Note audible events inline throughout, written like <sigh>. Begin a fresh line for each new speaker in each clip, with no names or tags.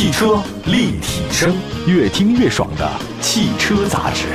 汽车立体声，越听越爽的汽车杂志。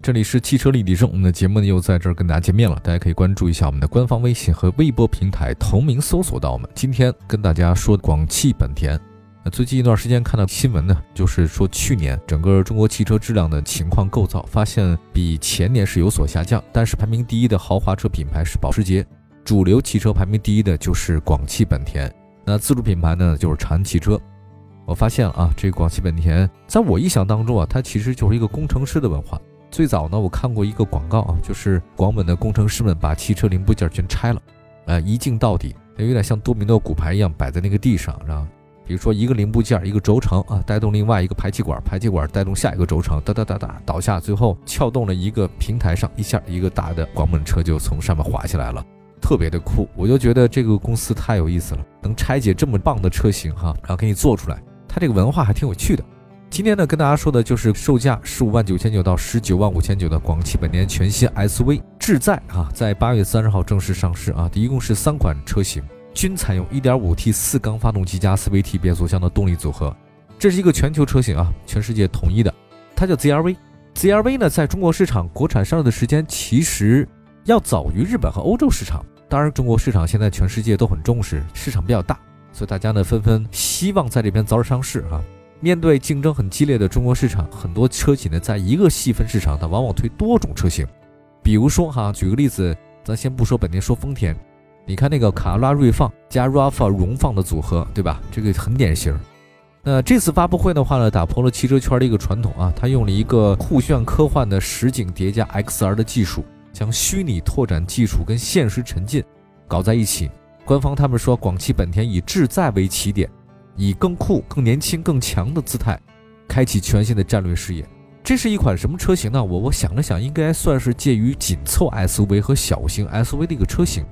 这里是汽车立体声，我们的节目呢又在这儿跟大家见面了。大家可以关注一下我们的官方微信和微博平台，同名搜索到我们。今天跟大家说广汽本田。那最近一段时间看到新闻呢，就是说去年整个中国汽车质量的情况构造，发现比前年是有所下降。但是排名第一的豪华车品牌是保时捷，主流汽车排名第一的就是广汽本田。那自主品牌呢就是长安汽车。我发现了啊，这个广汽本田，在我印象当中啊，它其实就是一个工程师的文化。最早呢，我看过一个广告啊，就是广本的工程师们把汽车零部件全拆了，呃，一镜到底，有点像多米诺骨牌一样摆在那个地上，然后。比如说一个零部件，一个轴承啊，带动另外一个排气管，排气管带动下一个轴承，哒哒哒哒倒下，最后撬动了一个平台上，一下一个大的广本车就从上面滑下来了，特别的酷。我就觉得这个公司太有意思了，能拆解这么棒的车型哈，然后给你做出来，它这个文化还挺有趣的。今天呢，跟大家说的就是售价十五万九千九到十九万五千九的广汽本田全新 SUV 智在啊，在八月三十号正式上市啊，一共是三款车型。均采用 1.5T 四缸发动机加 CVT 变速箱的动力组合，这是一个全球车型啊，全世界统一的，它叫 ZRV。ZRV 呢，在中国市场国产上市的时间其实要早于日本和欧洲市场。当然，中国市场现在全世界都很重视，市场比较大，所以大家呢纷纷希望在这边早点上市啊。面对竞争很激烈的中国市场，很多车企呢在一个细分市场，它往往推多种车型。比如说哈，举个例子，咱先不说本田，说丰田。你看那个卡罗拉锐放加 RAV4 荣放的组合，对吧？这个很典型。那这次发布会的话呢，打破了汽车圈的一个传统啊，它用了一个酷炫科幻的实景叠加 XR 的技术，将虚拟拓展技术跟现实沉浸搞在一起。官方他们说，广汽本田以智在为起点，以更酷、更年轻、更强的姿态，开启全新的战略事业。这是一款什么车型呢？我我想了想，应该算是介于紧凑 SUV 和小型 SUV 的一个车型。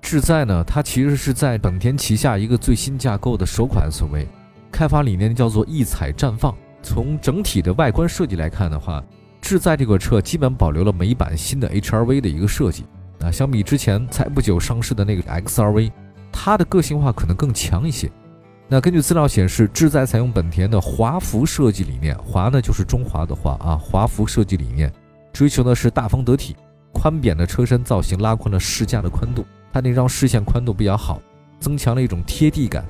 智在呢，它其实是在本田旗下一个最新架构的首款 SUV，开发理念叫做异彩绽放。从整体的外观设计来看的话，智在这个车基本保留了美版新的 HRV 的一个设计。啊，相比之前才不久上市的那个 XRV，它的个性化可能更强一些。那根据资料显示，智在采用本田的华服设计理念，华呢就是中华的华啊，华服设计理念追求的是大方得体，宽扁的车身造型拉宽了试驾的宽度。它那张视线宽度比较好，增强了一种贴地感。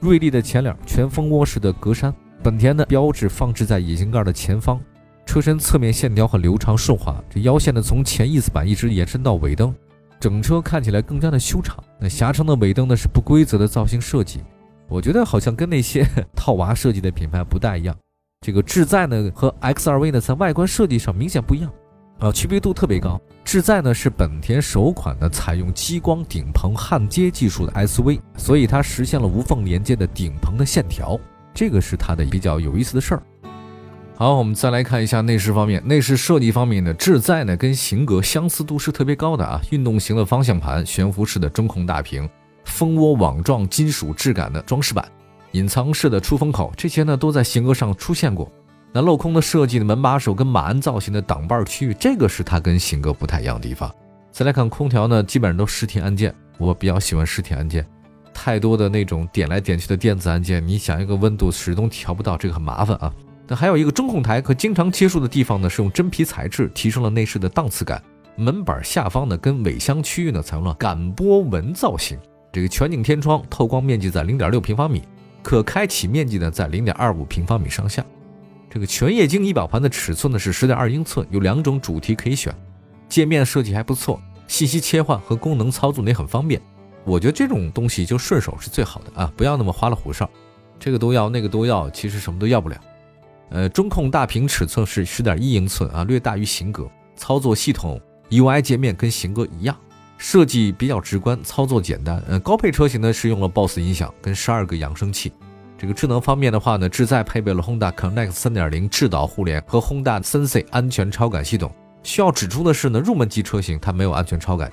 锐利的前脸，全蜂窝式的格栅，本田的标志放置在引擎盖的前方。车身侧面线条很流畅顺滑，这腰线呢从前翼子板一直延伸到尾灯，整车看起来更加的修长。那狭长的尾灯呢是不规则的造型设计，我觉得好像跟那些 <laughs> 套娃设计的品牌不大一样。这个智在呢和 XRV 呢在外观设计上明显不一样。啊，区别度特别高。智在呢是本田首款的采用激光顶棚焊接技术的 SUV，所以它实现了无缝连接的顶棚的线条，这个是它的比较有意思的事儿。好，我们再来看一下内饰方面，内饰设计方面呢，智在呢跟型格相似度是特别高的啊，运动型的方向盘，悬浮式的中控大屏，蜂窝网状金属质感的装饰板，隐藏式的出风口，这些呢都在型格上出现过。那镂空的设计的门把手跟马鞍造型的挡把区域，这个是它跟型格不太一样的地方。再来看空调呢，基本上都实体按键，我比较喜欢实体按键，太多的那种点来点去的电子按键，你想一个温度始终调不到，这个很麻烦啊。那还有一个中控台和经常接触的地方呢，是用真皮材质，提升了内饰的档次感。门板下方呢，跟尾箱区域呢，采用了感波纹造型。这个全景天窗，透光面积在零点六平方米，可开启面积呢在零点二五平方米上下。这个全液晶仪表盘的尺寸呢是十点二英寸，有两种主题可以选，界面设计还不错，信息切换和功能操作呢也很方便。我觉得这种东西就顺手是最好的啊，不要那么花里胡哨，这个都要那个都要，其实什么都要不了。呃，中控大屏尺寸是十点一英寸啊，略大于型格。操作系统 UI 界面跟型格一样，设计比较直观，操作简单。呃，高配车型呢是用了 BOSS 音响跟十二个扬声器。这个智能方面的话呢，智在配备了 Honda Connect 3.0智导互联和 Honda Sense 安全超感系统。需要指出的是呢，入门级车型它没有安全超感。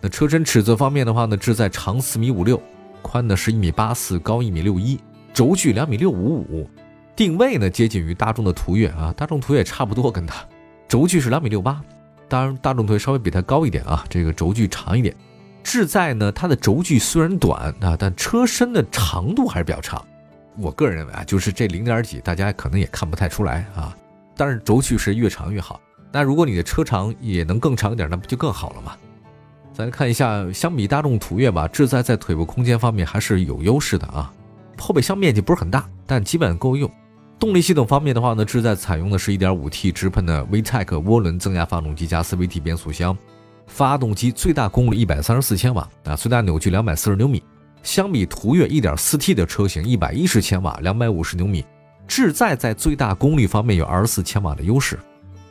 那车身尺寸方面的话呢，智在长四米五六，宽呢是一米八四，高一米六一，轴距两米六五五。定位呢接近于大众的途岳啊，大众途岳差不多跟它，轴距是两米六八，当然大众途岳稍微比它高一点啊，这个轴距长一点。志在呢，它的轴距虽然短啊，但车身的长度还是比较长。我个人认为啊，就是这零点几，大家可能也看不太出来啊。但是轴距是越长越好。那如果你的车长也能更长一点，那不就更好了吗？咱看一下，相比大众途岳吧，志在在腿部空间方面还是有优势的啊。后备箱面积不是很大，但基本够用。动力系统方面的话呢，志在采用的是一点五 T 直喷的 VTEC 涡轮增压发动机加 CVT 变速箱。发动机最大功率一百三十四千瓦啊，最大扭矩两百四十牛米。相比途岳一点四 T 的车型，一百一十千瓦，两百五十牛米，志在在最大功率方面有二十四千瓦的优势。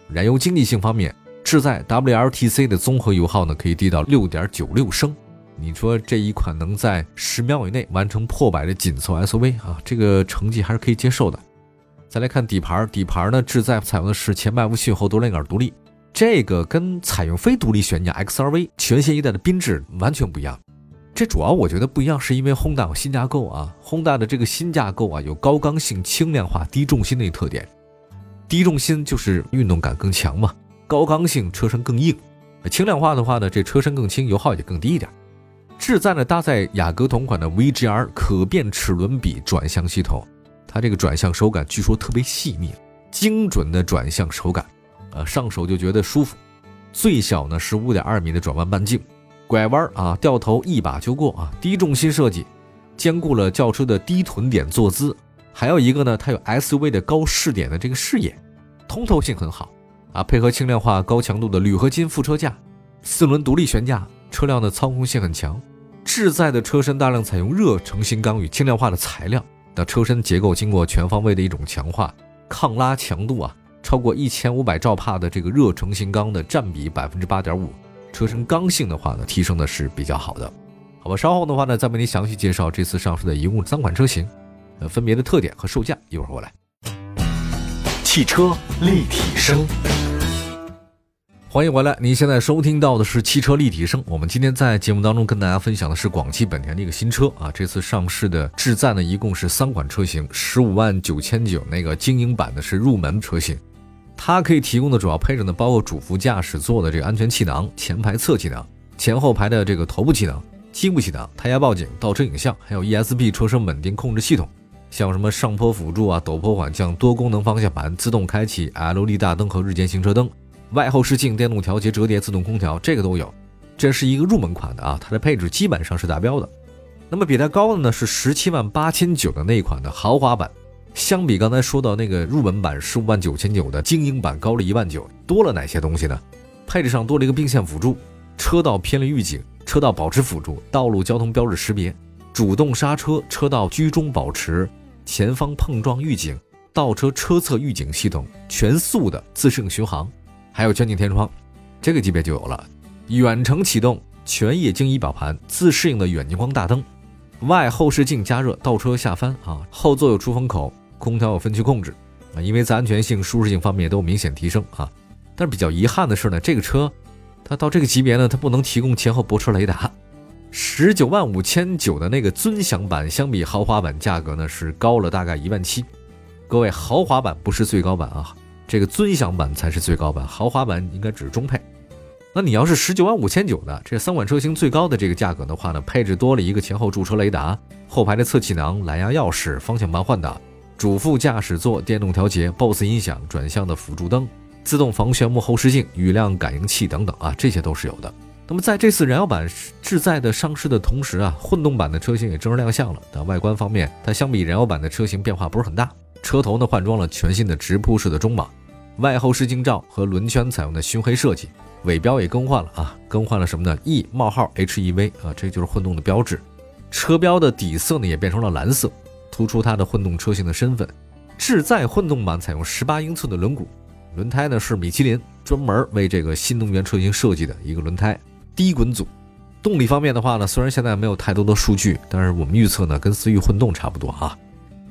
燃油经济性方面，志在 WLTC 的综合油耗呢可以低到六点九六升。你说这一款能在十秒以内完成破百的紧凑 SUV 啊，这个成绩还是可以接受的。再来看底盘，底盘呢，志在采用的是前麦弗逊后多连杆独立。这个跟采用非独立悬架 XRV 全新一代的缤智完全不一样。这主要我觉得不一样，是因为 Honda 有新架构啊。Honda 的这个新架构啊，有高刚性、轻量化、低重心的一特点。低重心就是运动感更强嘛，高刚性车身更硬。轻量化的话呢，这车身更轻，油耗也更低一点。志在呢搭载雅阁同款的 VGR 可变齿轮比转向系统，它这个转向手感据说特别细腻，精准的转向手感。呃，上手就觉得舒服，最小呢是五点二米的转弯半径，拐弯啊掉头一把就过啊，低重心设计，兼顾了轿车的低臀点坐姿，还有一个呢，它有 SUV 的高视点的这个视野，通透性很好啊，配合轻量化高强度的铝合金副车架，四轮独立悬架，车辆的操控性很强。志在的车身大量采用热成型钢与轻量化的材料，那车身结构经过全方位的一种强化，抗拉强度啊。超过一千五百兆帕的这个热成型钢的占比百分之八点五，车身刚性的话呢，提升的是比较好的。好吧，稍后的话呢，再为您详细介绍这次上市的一共三款车型，呃，分别的特点和售价。一会儿过来。
汽车立体声，
欢迎回来。您现在收听到的是汽车立体声。我们今天在节目当中跟大家分享的是广汽本田的一个新车啊，这次上市的智赞呢，一共是三款车型，十五万九千九那个精英版的是入门车型。它可以提供的主要配置呢，包括主副驾驶座的这个安全气囊、前排侧气囊、前后排的这个头部气囊、机部气囊、胎压报警、倒车影像，还有 ESP 车身稳定控制系统，像什么上坡辅助啊、陡坡缓降、多功能方向盘、自动开启、LED 大灯和日间行车灯、外后视镜、电动调节折叠自动空调，这个都有。这是一个入门款的啊，它的配置基本上是达标的。那么比它高的呢是十七万八千九的那一款的豪华版。相比刚才说到那个入门版十五万九千九的精英版高了一万九，多了哪些东西呢？配置上多了一个并线辅助、车道偏离预警、车道保持辅助、道路交通标志识别、主动刹车、车道居中保持、前方碰撞预警、倒车车侧预警系统、全速的自适应巡航，还有全景天窗，这个级别就有了。远程启动、全液晶仪表盘、自适应的远近光大灯、外后视镜加热、倒车下翻啊，后座有出风口。空调有分区控制啊，因为在安全性、舒适性方面都有明显提升啊。但是比较遗憾的是呢，这个车它到这个级别呢，它不能提供前后泊车雷达。十九万五千九的那个尊享版，相比豪华版价格呢是高了大概一万七。各位，豪华版不是最高版啊，这个尊享版才是最高版，豪华版应该只是中配。那你要是十九万五千九的这三款车型最高的这个价格的话呢，配置多了一个前后驻车雷达，后排的侧气囊、蓝牙钥匙、方向盘换挡。主副驾驶座电动调节、BOSS 音响、转向的辅助灯、自动防眩目后视镜、雨量感应器等等啊，这些都是有的。那么在这次燃油版志在的上市的同时啊，混动版的车型也正式亮相了。但外观方面，它相比燃油版的车型变化不是很大。车头呢换装了全新的直瀑式的中网，外后视镜罩和轮圈采用的熏黑设计，尾标也更换了啊，更换了什么呢？E 冒号 HEV 啊，这就是混动的标志。车标的底色呢也变成了蓝色。突出它的混动车型的身份，志在混动版采用十八英寸的轮毂，轮胎呢是米其林专门为这个新能源车型设计的一个轮胎，低滚阻。动力方面的话呢，虽然现在没有太多的数据，但是我们预测呢跟思域混动差不多啊，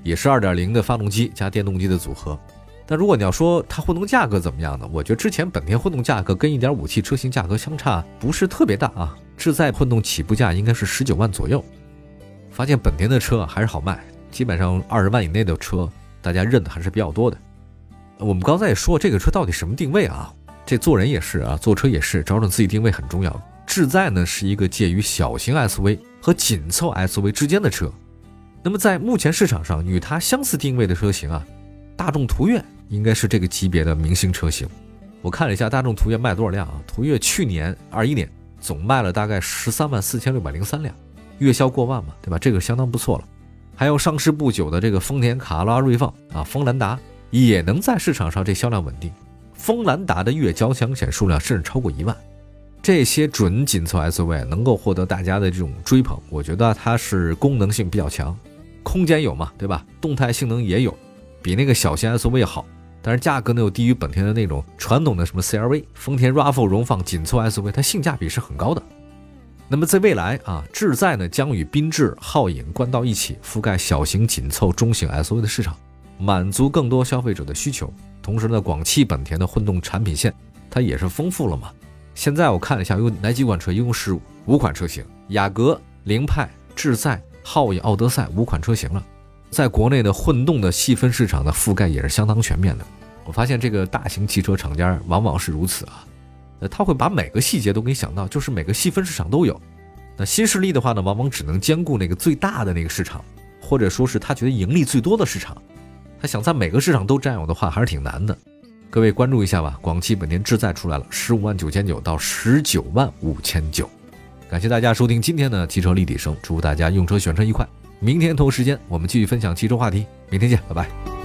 也是二点零的发动机加电动机的组合。但如果你要说它混动价格怎么样呢？我觉得之前本田混动价格跟一点五 T 车型价格相差不是特别大啊，志在混动起步价应该是十九万左右。发现本田的车还是好卖。基本上二十万以内的车，大家认的还是比较多的。我们刚才也说，这个车到底什么定位啊？这做人也是啊，坐车也是，找准自己定位很重要。智在呢是一个介于小型 SUV 和紧凑 SUV 之间的车。那么在目前市场上与它相似定位的车型啊，大众途岳应该是这个级别的明星车型。我看了一下大众途岳卖多少辆啊？途岳去年二一年总卖了大概十三万四千六百零三辆，月销过万嘛，对吧？这个相当不错了。还有上市不久的这个丰田卡罗拉锐放啊，锋兰达也能在市场上这销量稳定。锋兰达的月交强险数量甚至超过一万，这些准紧凑 SUV 能够获得大家的这种追捧，我觉得它是功能性比较强，空间有嘛，对吧？动态性能也有，比那个小型 SUV 好，但是价格呢又低于本田的那种传统的什么 CRV、丰田 RAV4 荣放紧凑 SUV，它性价比是很高的。那么在未来啊，智在呢将与缤智、皓影、冠道一起覆盖小型紧凑中型 SUV 的市场，满足更多消费者的需求。同时呢，广汽本田的混动产品线它也是丰富了嘛。现在我看了一下，有哪几款车？一共是五款车型：雅阁、凌派、智在、皓影、奥德赛五款车型了。在国内的混动的细分市场的覆盖也是相当全面的。我发现这个大型汽车厂家往往是如此啊，呃，他会把每个细节都给想到，就是每个细分市场都有。那新势力的话呢，往往只能兼顾那个最大的那个市场，或者说是他觉得盈利最多的市场。他想在每个市场都占有的话，还是挺难的。各位关注一下吧，广汽本田智在出来了，十五万九千九到十九万五千九。感谢大家收听今天的汽车立体声，祝大家用车选车愉快。明天同时间我们继续分享其中话题，明天见，拜拜。